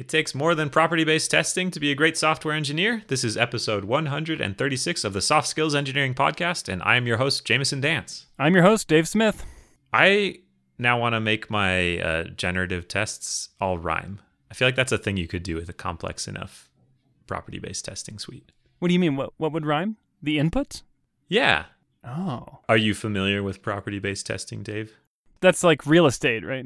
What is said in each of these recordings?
It takes more than property based testing to be a great software engineer. This is episode 136 of the Soft Skills Engineering Podcast, and I am your host, Jamison Dance. I'm your host, Dave Smith. I now want to make my uh, generative tests all rhyme. I feel like that's a thing you could do with a complex enough property based testing suite. What do you mean? What what would rhyme? The inputs? Yeah. Oh. Are you familiar with property based testing, Dave? That's like real estate, right?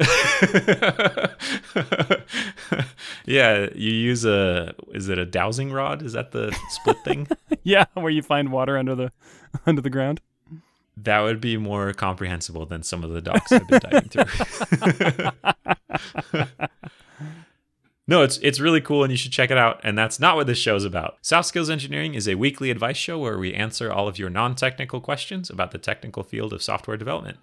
yeah, you use a is it a dowsing rod? Is that the split thing? yeah, where you find water under the under the ground. That would be more comprehensible than some of the docs I've been diving through. no, it's it's really cool and you should check it out. And that's not what this show is about. Soft Skills Engineering is a weekly advice show where we answer all of your non-technical questions about the technical field of software development.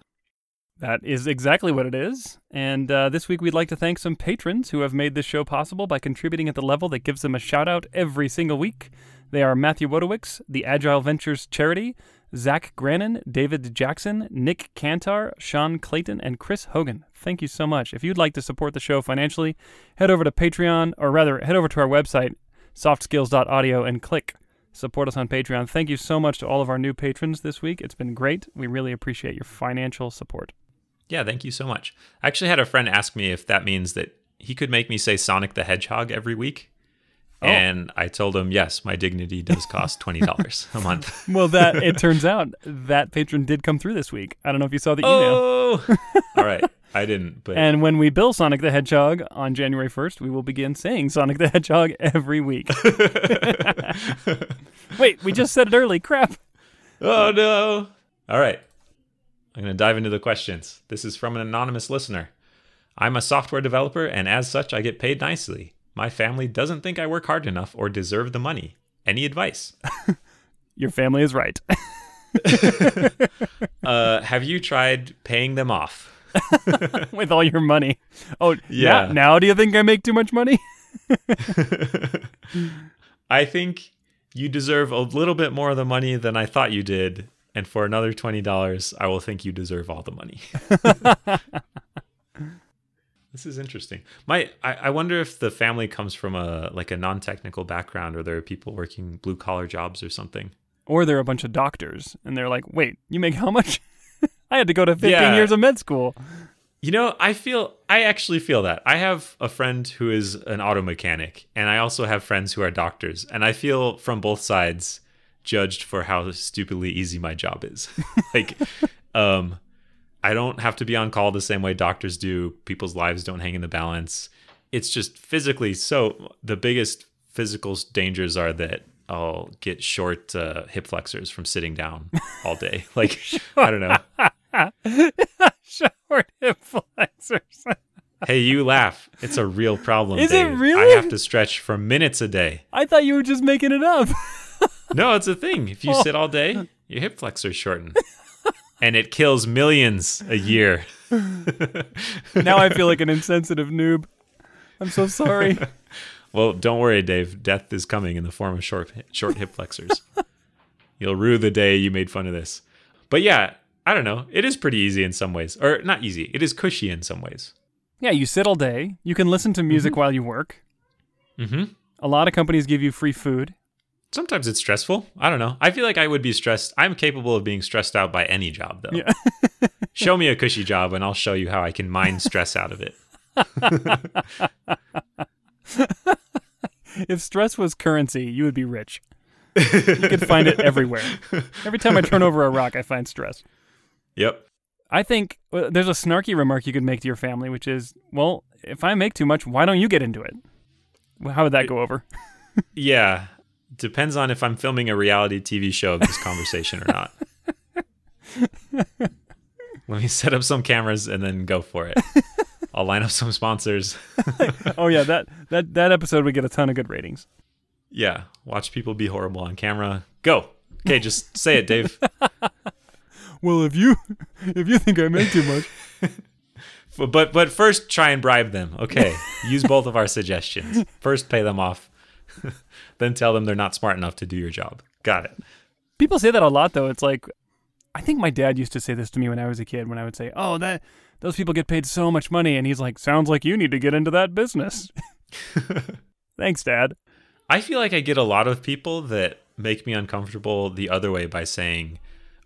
That is exactly what it is. And uh, this week, we'd like to thank some patrons who have made this show possible by contributing at the level that gives them a shout out every single week. They are Matthew Wodowicz, the Agile Ventures Charity, Zach Grannon, David Jackson, Nick Cantar, Sean Clayton, and Chris Hogan. Thank you so much. If you'd like to support the show financially, head over to Patreon, or rather, head over to our website, softskills.audio, and click support us on Patreon. Thank you so much to all of our new patrons this week. It's been great. We really appreciate your financial support. Yeah, thank you so much. I actually had a friend ask me if that means that he could make me say Sonic the Hedgehog every week. Oh. And I told him, yes, my dignity does cost twenty dollars a month. well, that it turns out that patron did come through this week. I don't know if you saw the email. Oh, all right, I didn't. But and when we bill Sonic the Hedgehog on January first, we will begin saying Sonic the Hedgehog every week. Wait, we just said it early. Crap. Oh no! All right, I'm going to dive into the questions. This is from an anonymous listener. I'm a software developer, and as such, I get paid nicely. My family doesn't think I work hard enough or deserve the money. Any advice? Your family is right. uh, have you tried paying them off? With all your money. Oh, yeah. Now, now do you think I make too much money? I think you deserve a little bit more of the money than I thought you did and for another $20 i will think you deserve all the money. This is interesting. My I, I, wonder if the family comes from a like a non-technical background or there are people working blue collar jobs or something. Or they're a bunch of doctors and they're like wait you make how much? I had to go to 15 yeah. years of med school. You know i feel i actually feel that. I have a friend who is an auto mechanic and i also have friends who are doctors and i feel from both sides judged for how stupidly easy my job is. like, um, I don't have to be on call the same way doctors do. People's lives don't hang in the balance. It's just physically so. The biggest physical dangers are that I'll get short uh, hip flexors from sitting down all day. Like, I don't know. short hip flexors. hey, you laugh. It's a real problem. Is Dave. it really? I have to stretch for minutes a day. I thought you were just making it up no, it's a thing. If you sit all day, your hip flexors shorten. and it kills millions a year. now I feel like an insensitive noob. I'm so sorry. well, don't worry, Dave. Death is coming in the form of short short hip flexors. You'll rue the day you made fun of this. But yeah, I don't know. It is pretty easy in some ways. Or not easy. It is cushy in some ways. Yeah, you sit all day. You can listen to music mm-hmm. while you work. Mm-hmm. A lot of companies give you free food sometimes it's stressful. I don't know. I feel like I would be stressed. I'm capable of being stressed out by any job, though. Yeah. show me a cushy job, and I'll show you how I can mine stress out of it. if stress was currency, you would be rich. You could find it everywhere. Every time I turn over a rock, I find stress. Yep. I think uh, there's a snarky remark you could make to your family, which is, well, if I make too much, why don't you get into it? How would that go over? yeah depends on if I'm filming a reality TV show of this conversation or not. Let me set up some cameras and then go for it. I'll line up some sponsors. oh yeah, that that that episode would get a ton of good ratings. Yeah, watch people be horrible on camera. Go. Okay, just say it, Dave. well, if you if you think I make too much. but but first try and bribe them. Okay. Use both of our suggestions. First pay them off then tell them they're not smart enough to do your job. Got it. People say that a lot though. It's like I think my dad used to say this to me when I was a kid when I would say, "Oh, that those people get paid so much money. And he's like, sounds like you need to get into that business. Thanks, Dad. I feel like I get a lot of people that make me uncomfortable the other way by saying,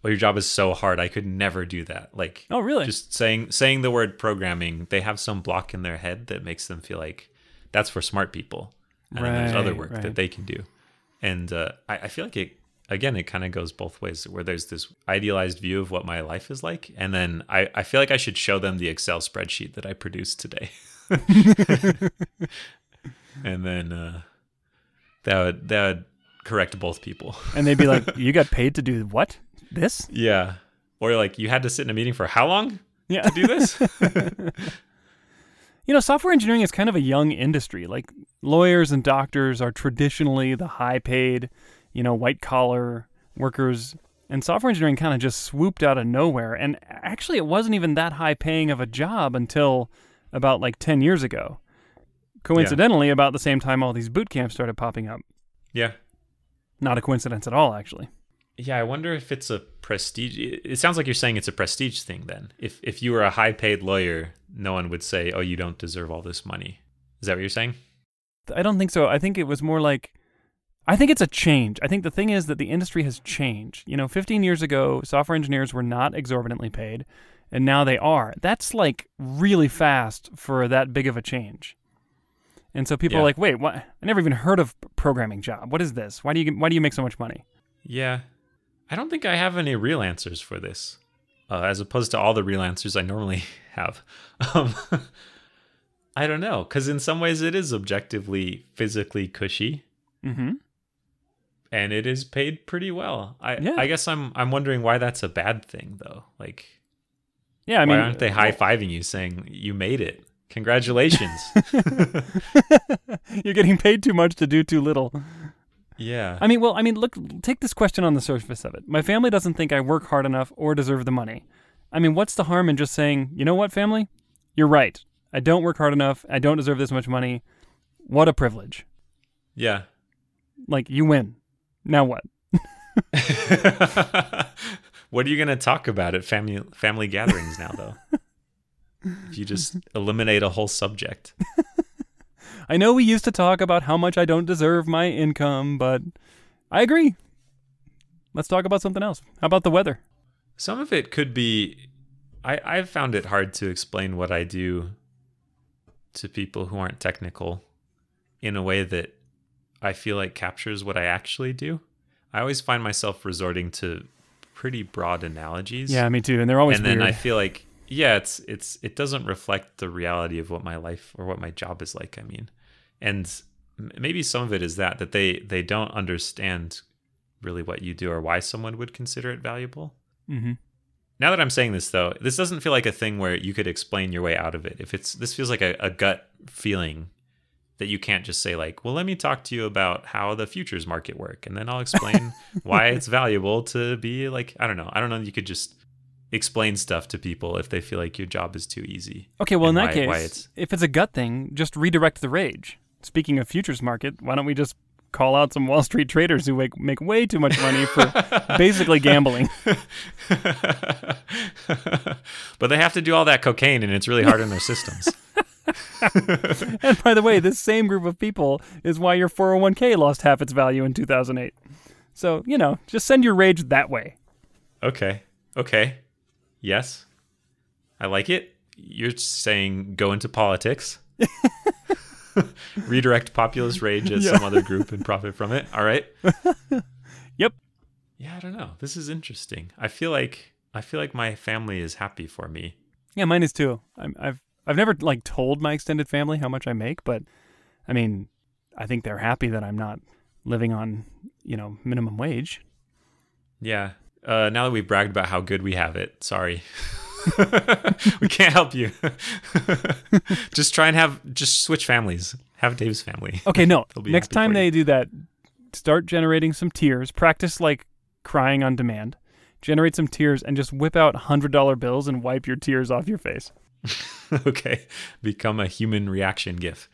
"Oh, your job is so hard. I could never do that." Like, Oh, really? just saying saying the word programming, they have some block in their head that makes them feel like that's for smart people, and then there's other work right. that they can do. And uh, I, I feel like it again. It kind of goes both ways, where there's this idealized view of what my life is like, and then I, I feel like I should show them the Excel spreadsheet that I produced today. and then uh, that would that would correct both people. and they'd be like, you got paid to do what? This? Yeah. Or like you had to sit in a meeting for how long Yeah. to do this? You know, software engineering is kind of a young industry. Like lawyers and doctors are traditionally the high paid, you know, white collar workers. And software engineering kind of just swooped out of nowhere. And actually, it wasn't even that high paying of a job until about like 10 years ago. Coincidentally, about the same time all these boot camps started popping up. yeah. Not a coincidence at all, actually. Yeah, I wonder if it's a prestige it sounds like you're saying it's a prestige thing then. If if you were a high paid lawyer, no one would say, "Oh, you don't deserve all this money." Is that what you're saying? I don't think so. I think it was more like I think it's a change. I think the thing is that the industry has changed. You know, 15 years ago, software engineers were not exorbitantly paid, and now they are. That's like really fast for that big of a change. And so people are like, "Wait, what? I never even heard of programming job. What is this? Why do you why do you make so much money?" Yeah. I don't think I have any real answers for this. Uh, as opposed to all the real answers I normally have. Um, I don't know, because in some ways it is objectively physically cushy. Mhm. and it is paid pretty well. I Yeah. I guess I'm I'm wondering why that's a bad thing though. Like Yeah, I mean, why aren't they high fiving you saying you made it? Congratulations. you're getting paid too much to do too little. Yeah. I mean, well, I mean, look, take this question on the surface of it. My family doesn't think I work hard enough or deserve the money. I mean, what's the harm in just saying, you know what, family? You're right. I don't work hard enough. I don't deserve this much money. What a privilege. yeah. Like, you win. Now what? what are you going to talk about at family family gatherings now though? if you just eliminate a whole subject. I know we used to talk about how much I don't deserve my income, but I agree. Let's talk about something else. How about the weather? Some of it could be I I've found it hard to explain what I do to people who aren't technical in a way that I feel like captures what I actually do. I always find myself resorting to pretty broad analogies. Yeah, me too. And they're always and then. I feel like yeah, it's it's it doesn't reflect the reality of what my life or what my job is like. I mean, and maybe some of it is that that they they don't understand really what you do or why someone would consider it valuable. Mm-hmm. Now that I'm saying this though, this doesn't feel like a thing where you could explain your way out of it. If it's this feels like a, a gut feeling that you can't just say like, well, let me talk to you about how the futures market work, and then I'll explain why it's valuable to be like I don't know. I don't know. You could just explain stuff to people if they feel like your job is too easy. Okay, well, in that why- case, why it's- if it's a gut thing, just redirect the rage. Speaking of futures market, why don't we just call out some Wall Street traders who make, make way too much money for basically gambling? but they have to do all that cocaine, and it's really hard on their systems. And by the way, this same group of people is why your 401k lost half its value in 2008. So, you know, just send your rage that way. Okay. Okay. Yes. I like it. You're saying go into politics. Redirect populist rage at some other group and profit from it. All right. Yep. Yeah, I don't know. This is interesting. I feel like I feel like my family is happy for me. Yeah, mine is too. I'm, I've I've never like told my extended family how much I make, but I mean, I think they're happy that I'm not living on, you know, minimum wage. Yeah. Uh, now that we've bragged about how good we have it, sorry. we can't help you. just try and have just switch families. Have Dave's family. Okay, no. Next time they do that, start generating some tears. Practice like crying on demand. Generate some tears and just whip out $100 bills and wipe your tears off your face. okay. Become a human reaction gif.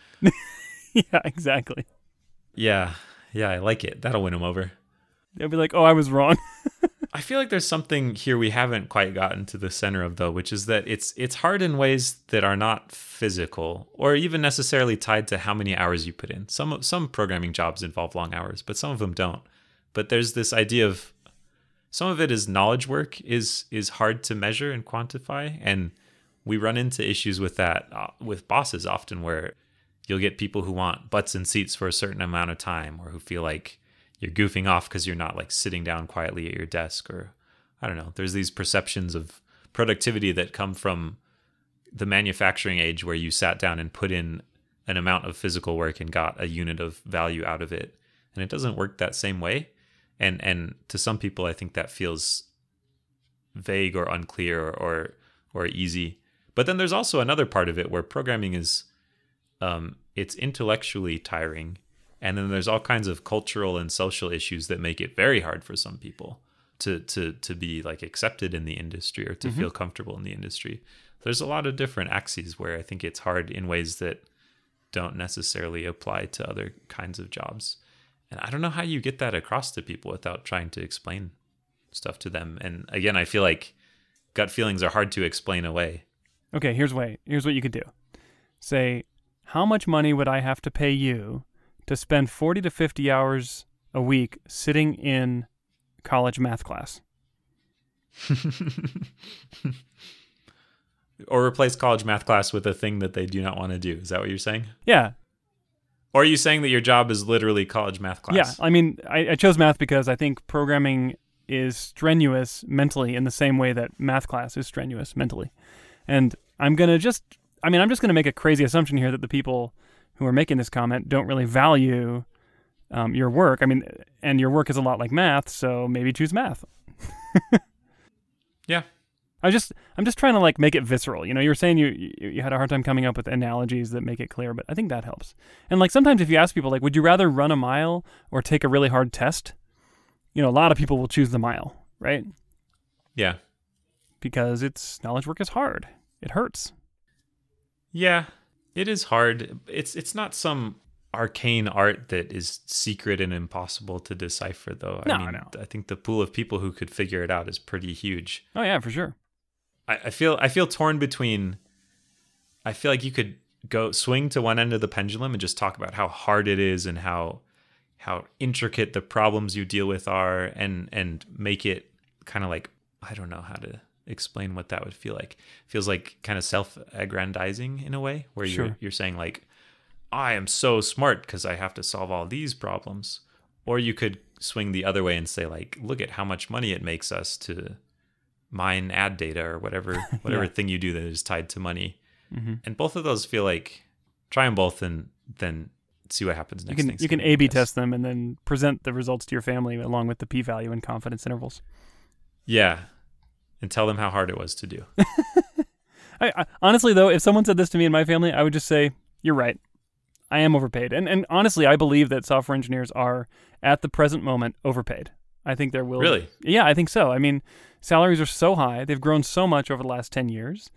yeah, exactly. Yeah. Yeah, I like it. That'll win him over. They'll be like, oh, I was wrong. I feel like there's something here we haven't quite gotten to the center of though, which is that it's it's hard in ways that are not physical or even necessarily tied to how many hours you put in. Some some programming jobs involve long hours, but some of them don't. But there's this idea of some of it is knowledge work is is hard to measure and quantify and we run into issues with that uh, with bosses often where you'll get people who want butts and seats for a certain amount of time or who feel like you're goofing off because you're not like sitting down quietly at your desk or I don't know. There's these perceptions of productivity that come from the manufacturing age where you sat down and put in an amount of physical work and got a unit of value out of it. And it doesn't work that same way. And and to some people I think that feels vague or unclear or or easy. But then there's also another part of it where programming is um, it's intellectually tiring and then there's all kinds of cultural and social issues that make it very hard for some people to to to be like accepted in the industry or to mm-hmm. feel comfortable in the industry. There's a lot of different axes where i think it's hard in ways that don't necessarily apply to other kinds of jobs. And i don't know how you get that across to people without trying to explain stuff to them. And again i feel like gut feelings are hard to explain away. Okay here's way here's what you could do. Say how much money would I have to pay you to spend 40 to 50 hours a week sitting in college math class? or replace college math class with a thing that they do not want to do. Is that what you're saying? Yeah. Or are you saying that your job is literally college math class? Yeah. I mean, I, I chose math because I think programming is strenuous mentally in the same way that math class is strenuous mentally. And I'm going to just I mean, I'm just going to make a crazy assumption here that the people who are making this comment don't really value um, your work. I mean, and your work is a lot like math, so maybe choose math. yeah. I just I'm just trying to like make it visceral. You know, you were saying you, you you had a hard time coming up with analogies that make it clear, but I think that helps. And like sometimes if you ask people like, would you rather run a mile or take a really hard test? You know, a lot of people will choose the mile, right? Yeah. Because it's knowledge work is hard. It hurts. Yeah, it is hard. It's it's not some arcane art that is secret and impossible to decipher though. No, I mean, no. I think the pool of people who could figure it out is pretty huge. Oh yeah, for sure. I, I feel I feel torn between I feel like you could go swing to one end of the pendulum and just talk about how hard it is and how how intricate the problems you deal with are and and make it kind of like I don't know how to explain what that would feel like. feels like kind of self-aggrandizing in a way, where sure. you're you're saying like, I am so smart because I have to solve all these problems. Or you could swing the other way and say like, look at how much money it makes us to mine ad data or whatever whatever yeah. thing you do that is tied to money. Mm-hmm. And both of those feel like try them both and then see what happens next. You can you can A/B test them and then present the results to your family along with the p-value and confidence intervals. Yeah, and tell them how hard it was to do. I, I, honestly, though, if someone said this to me and my family, I would just say, "You're right. I am overpaid." And and honestly, I believe that software engineers are at the present moment overpaid. I think there will really. Yeah, I think so. I mean, salaries are so high; they've grown so much over the last ten years,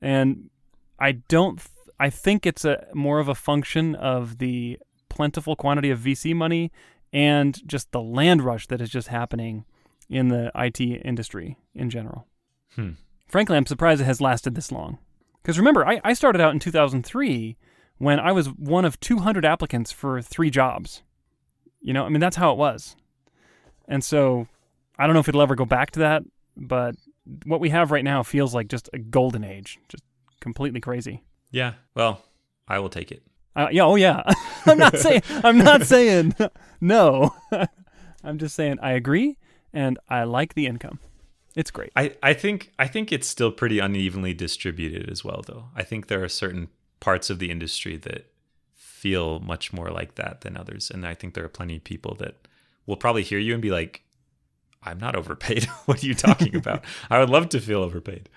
and I don't. Th- I think it's a more of a function of the plentiful quantity of VC money and just the land rush that is just happening in the IT industry in general. Hmm. Frankly, I'm surprised it has lasted this long. Because remember, I, I started out in 2003 when I was one of 200 applicants for three jobs. You know, I mean, that's how it was. And so I don't know if it'll ever go back to that, but what we have right now feels like just a golden age, just completely crazy. Yeah. Well, I will take it. Uh, yeah. Oh, yeah. I'm not saying. I'm not saying no. I'm just saying I agree and I like the income. It's great. I, I think I think it's still pretty unevenly distributed as well though. I think there are certain parts of the industry that feel much more like that than others. And I think there are plenty of people that will probably hear you and be like, I'm not overpaid. what are you talking about? I would love to feel overpaid.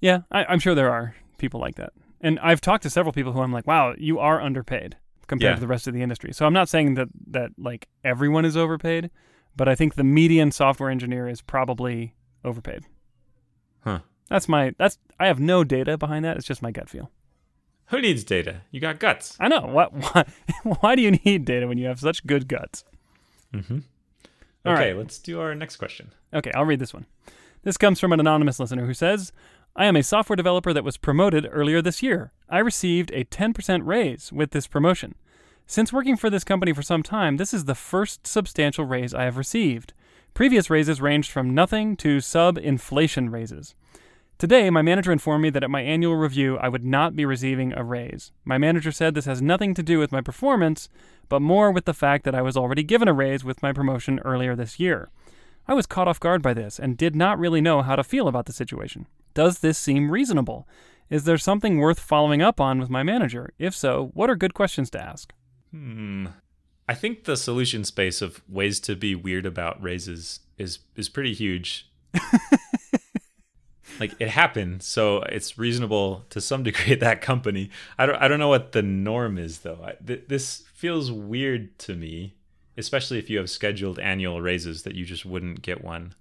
Yeah, I, am sure there are people like that. And I've talked to several people who I'm like, wow, you are underpaid compared yeah. to the rest of the industry. So I'm not saying that that like everyone is overpaid, but I think the median software engineer is probably overpaid. Huh. That's my that's I have no data behind that. It's just my gut feel. Who needs data? You got guts. I know. What why, why do you need data when you have such good guts? Mm-hmm. All okay, right. let's do our next question. Okay, I'll read this one. This comes from an anonymous listener who says, I am a software developer that was promoted earlier this year. I received a 10% raise with this promotion. Since working for this company for some time, this is the first substantial raise I have received. Previous raises ranged from nothing to sub inflation raises. Today, my manager informed me that at my annual review, I would not be receiving a raise. My manager said this has nothing to do with my performance, but more with the fact that I was already given a raise with my promotion earlier this year. I was caught off guard by this and did not really know how to feel about the situation. Does this seem reasonable? Is there something worth following up on with my manager? If so, what are good questions to ask? Hmm. I think the solution space of ways to be weird about raises is is pretty huge. like it happened, so it's reasonable to some degree at that company. I don't I don't know what the norm is though. I, th- this feels weird to me, especially if you have scheduled annual raises that you just wouldn't get one.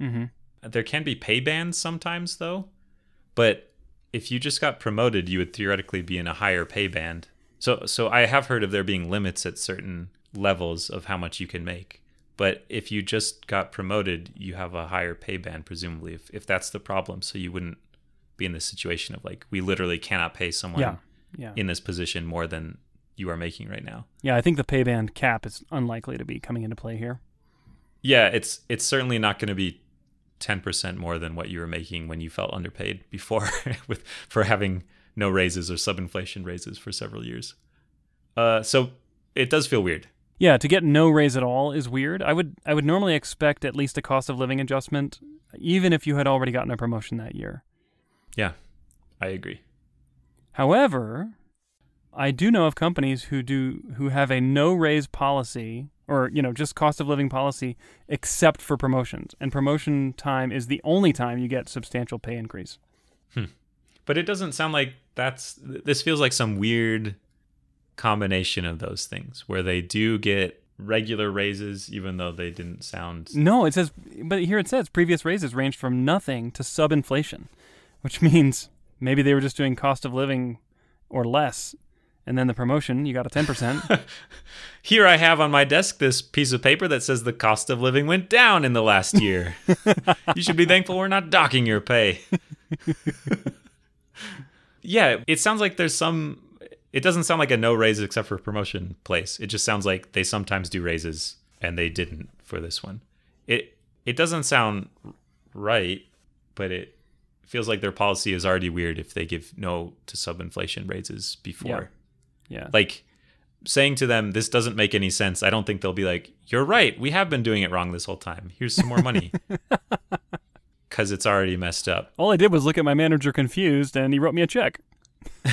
Mm-hmm. There can be pay bands sometimes though, but if you just got promoted, you would theoretically be in a higher pay band. So so I have heard of there being limits at certain levels of how much you can make. But if you just got promoted, you have a higher pay band presumably if if that's the problem. So you wouldn't be in this situation of like we literally cannot pay someone Yeah. Yeah. in this position more than you are making right now. Yeah, I think the pay band cap is unlikely to be coming into play here. Yeah, it's it's certainly not going to be 10% more than what you were making when you felt underpaid before with for having no raises or sub-inflation raises for several years. Uh, so it does feel weird. Yeah, to get no raise at all is weird. I would I would normally expect at least a cost of living adjustment, even if you had already gotten a promotion that year. Yeah, I agree. However, I do know of companies who do who have a no raise policy or you know just cost of living policy except for promotions, and promotion time is the only time you get substantial pay increase. But it doesn't sound like that's this feels like some weird combination of those things where they do get regular raises even though they didn't sound No, it says, but here it says previous raises ranged from nothing to sub inflation, which means maybe they were just doing cost of living or less. And then the promotion, you got a 10%. Here I have on my desk this piece of paper that says the cost of living went down in the last year. you should be thankful we're not docking your pay. Yeah, it sounds like there's some. It doesn't sound like a no raise except for promotion place. It just sounds like they sometimes do raises and they didn't for this one. It it doesn't sound right, but it feels like their policy is already weird if they give no to sub inflation raises before yeah. like saying to them this doesn't make any sense i don't think they'll be like you're right we have been doing it wrong this whole time here's some more money because it's already messed up All I did was look at my manager confused and he wrote me a check.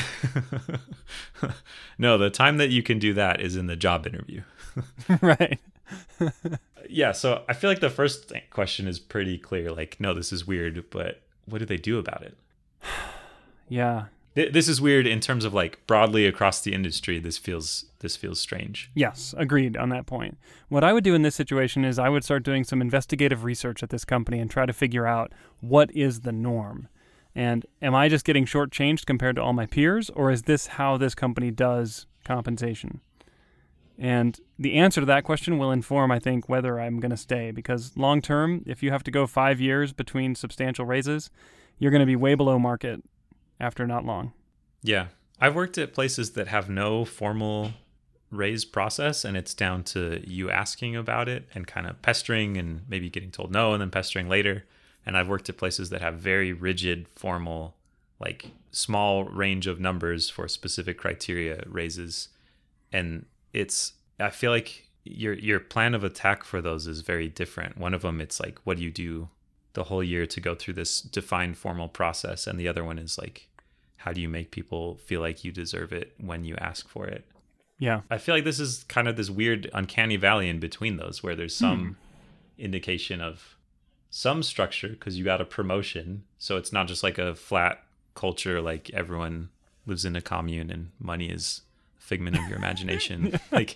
no the time that you can do that is in the job interview right. yeah so i feel like the first question is pretty clear like no this is weird but what do they do about it Yeah. Th- this is weird in terms of like broadly across the industry this feels this feels strange Yes, agreed on that point. What I would do in this situation is I would start doing some investigative research at this company and try to figure out what is the norm. And am I just getting shortchanged compared to all my peers, or is this how this company does compensation? And the answer to that question will inform, I think, whether I'm going to stay. Because long term, if you have to go five years between substantial raises, you're going to be way below market after not long. Yeah. I've worked at places that have no formal raise process and it's down to you asking about it and kind of pestering and maybe getting told no and then pestering later. And I've worked at places that have very rigid, formal, like small range of numbers for specific criteria raises. And it's I feel like your your plan of attack for those is very different. One of them it's like what do you do the whole year to go through this defined formal process and the other one is like how do you make people feel like you deserve it when you ask for it? Yeah. I feel like this is kind of this weird uncanny valley in between those where there's hmm. some indication of some structure because you got a promotion. So it's not just like a flat culture like everyone lives in a commune and money is a figment of your imagination. like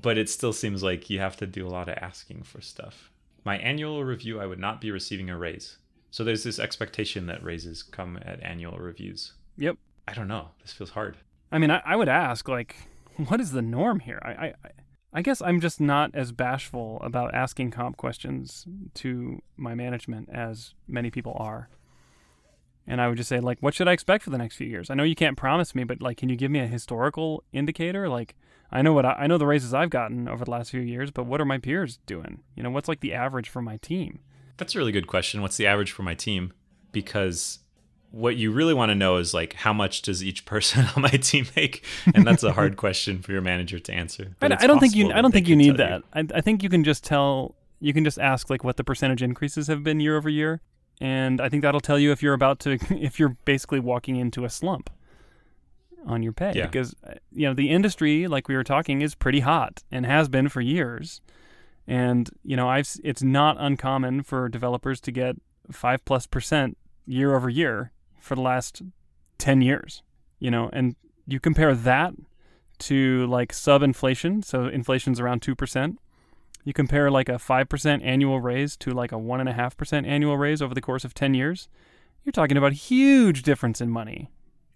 but it still seems like you have to do a lot of asking for stuff. My annual review I would not be receiving a raise. So there's this expectation that raises come at annual reviews. Yep. I don't know. This feels hard. I mean, I, I would ask, like, what is the norm here? I, I, I guess I'm just not as bashful about asking comp questions to my management as many people are. And I would just say, like, what should I expect for the next few years? I know you can't promise me, but like, can you give me a historical indicator? Like, I know what I, I know the raises I've gotten over the last few years, but what are my peers doing? You know, what's like the average for my team? That's a really good question. What's the average for my team? Because what you really want to know is like how much does each person on my team make, and that's a hard question for your manager to answer. I, I, don't think you. I don't think you need that. You. I, I think you can just tell. You can just ask like what the percentage increases have been year over year, and I think that'll tell you if you're about to if you're basically walking into a slump on your pay yeah. because you know the industry like we were talking is pretty hot and has been for years and you know I've it's not uncommon for developers to get 5 plus percent year over year for the last 10 years you know and you compare that to like sub inflation so inflation's around 2% you compare like a 5% annual raise to like a 1.5% annual raise over the course of 10 years you're talking about a huge difference in money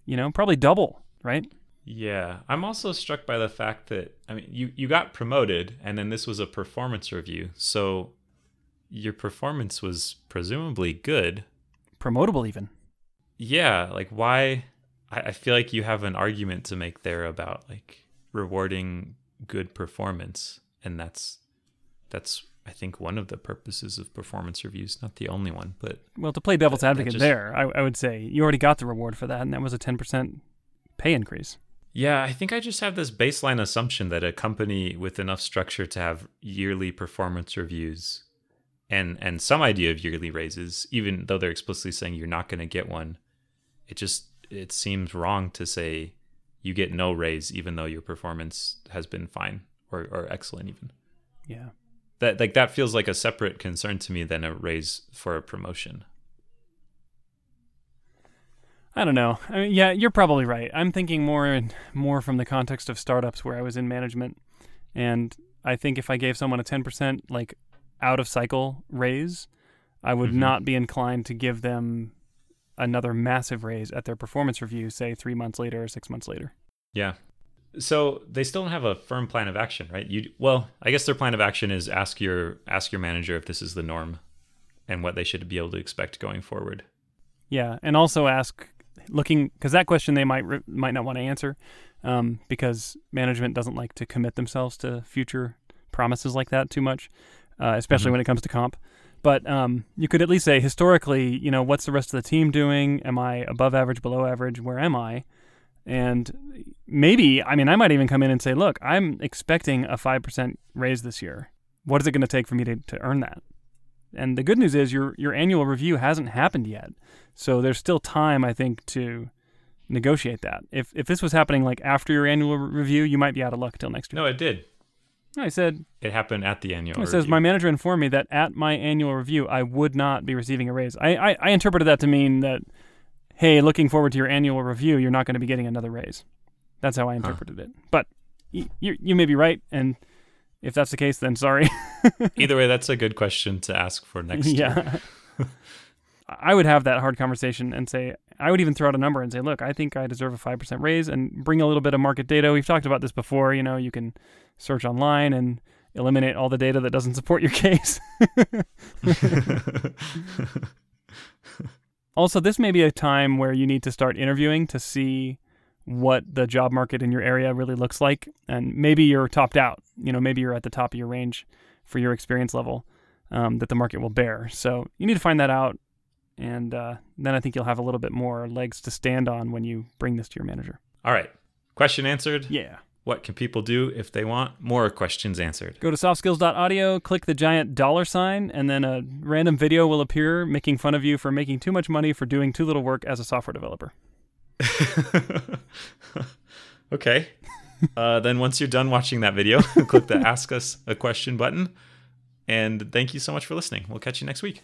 you know probably double right? Yeah, I'm also struck by the fact that I mean, you you got promoted, and then this was a performance review, so your performance was presumably good, promotable even. Yeah, like why? I, I feel like you have an argument to make there about like rewarding good performance, and that's that's I think one of the purposes of performance reviews, not the only one, but well, to play devil's advocate just, there, I, I, would say you already got the reward for that, and that was a ten percent pay increase. Yeah, I think I just have this baseline assumption that a company with enough structure to have yearly performance reviews and and some idea of yearly raises, even though they're explicitly saying you're not going to get one, it just it seems wrong to say you get no raise even though your performance has been fine or, or excellent even. Yeah. That like that feels like a separate concern to me than a raise for a promotion. I don't know. I mean, yeah, you're probably right. I'm thinking more more from the context of startups where I was in management, and I think if I gave someone a 10% like out of cycle raise, I would mm-hmm. not be inclined to give them another massive raise at their performance review, say three months later or six months later. Yeah. So they still don't have a firm plan of action, right? You well, I guess their plan of action is ask your ask your manager if this is the norm and what they should be able to expect going forward. Yeah, and also ask looking because that question they might might not want to answer um, because management doesn't like to commit themselves to future promises like that too much, uh, especially mm-hmm. when it comes to comp. But um, you could at least say historically, you know, what's the rest of the team doing? Am I above average, below average? Where am I? And maybe, I mean, I might even come in and say, look, I'm expecting a 5% raise this year. What is it going to take for me to, to earn that? And the good news is your your annual review hasn't happened yet. So there's still time, I think, to negotiate that. If if this was happening like after your annual review, you might be out of luck till next year. No, it did. I said it happened at the annual. It says my manager informed me that at my annual review, I would not be receiving a raise. I, I, I interpreted that to mean that, hey, looking forward to your annual review, you're not going to be getting another raise. That's how I interpreted huh. it. But you you may be right, and if that's the case, then sorry. Either way, that's a good question to ask for next yeah. year. I would have that hard conversation and say, I would even throw out a number and say, look, I think I deserve a 5% raise and bring a little bit of market data. We've talked about this before. You know, you can search online and eliminate all the data that doesn't support your case. also, this may be a time where you need to start interviewing to see what the job market in your area really looks like. And maybe you're topped out. You know, maybe you're at the top of your range for your experience level um, that the market will bear. So you need to find that out and uh, then I think you'll have a little bit more legs to stand on when you bring this to your manager. All right. Question answered? Yeah. What can people do if they want more questions answered? Go to softskills.audio, click the giant dollar sign, and then a random video will appear making fun of you for making too much money for doing too little work as a software developer. okay. Uh, then once you're done watching that video, click the Ask Us a Question button. And thank you so much for listening. We'll catch you next week.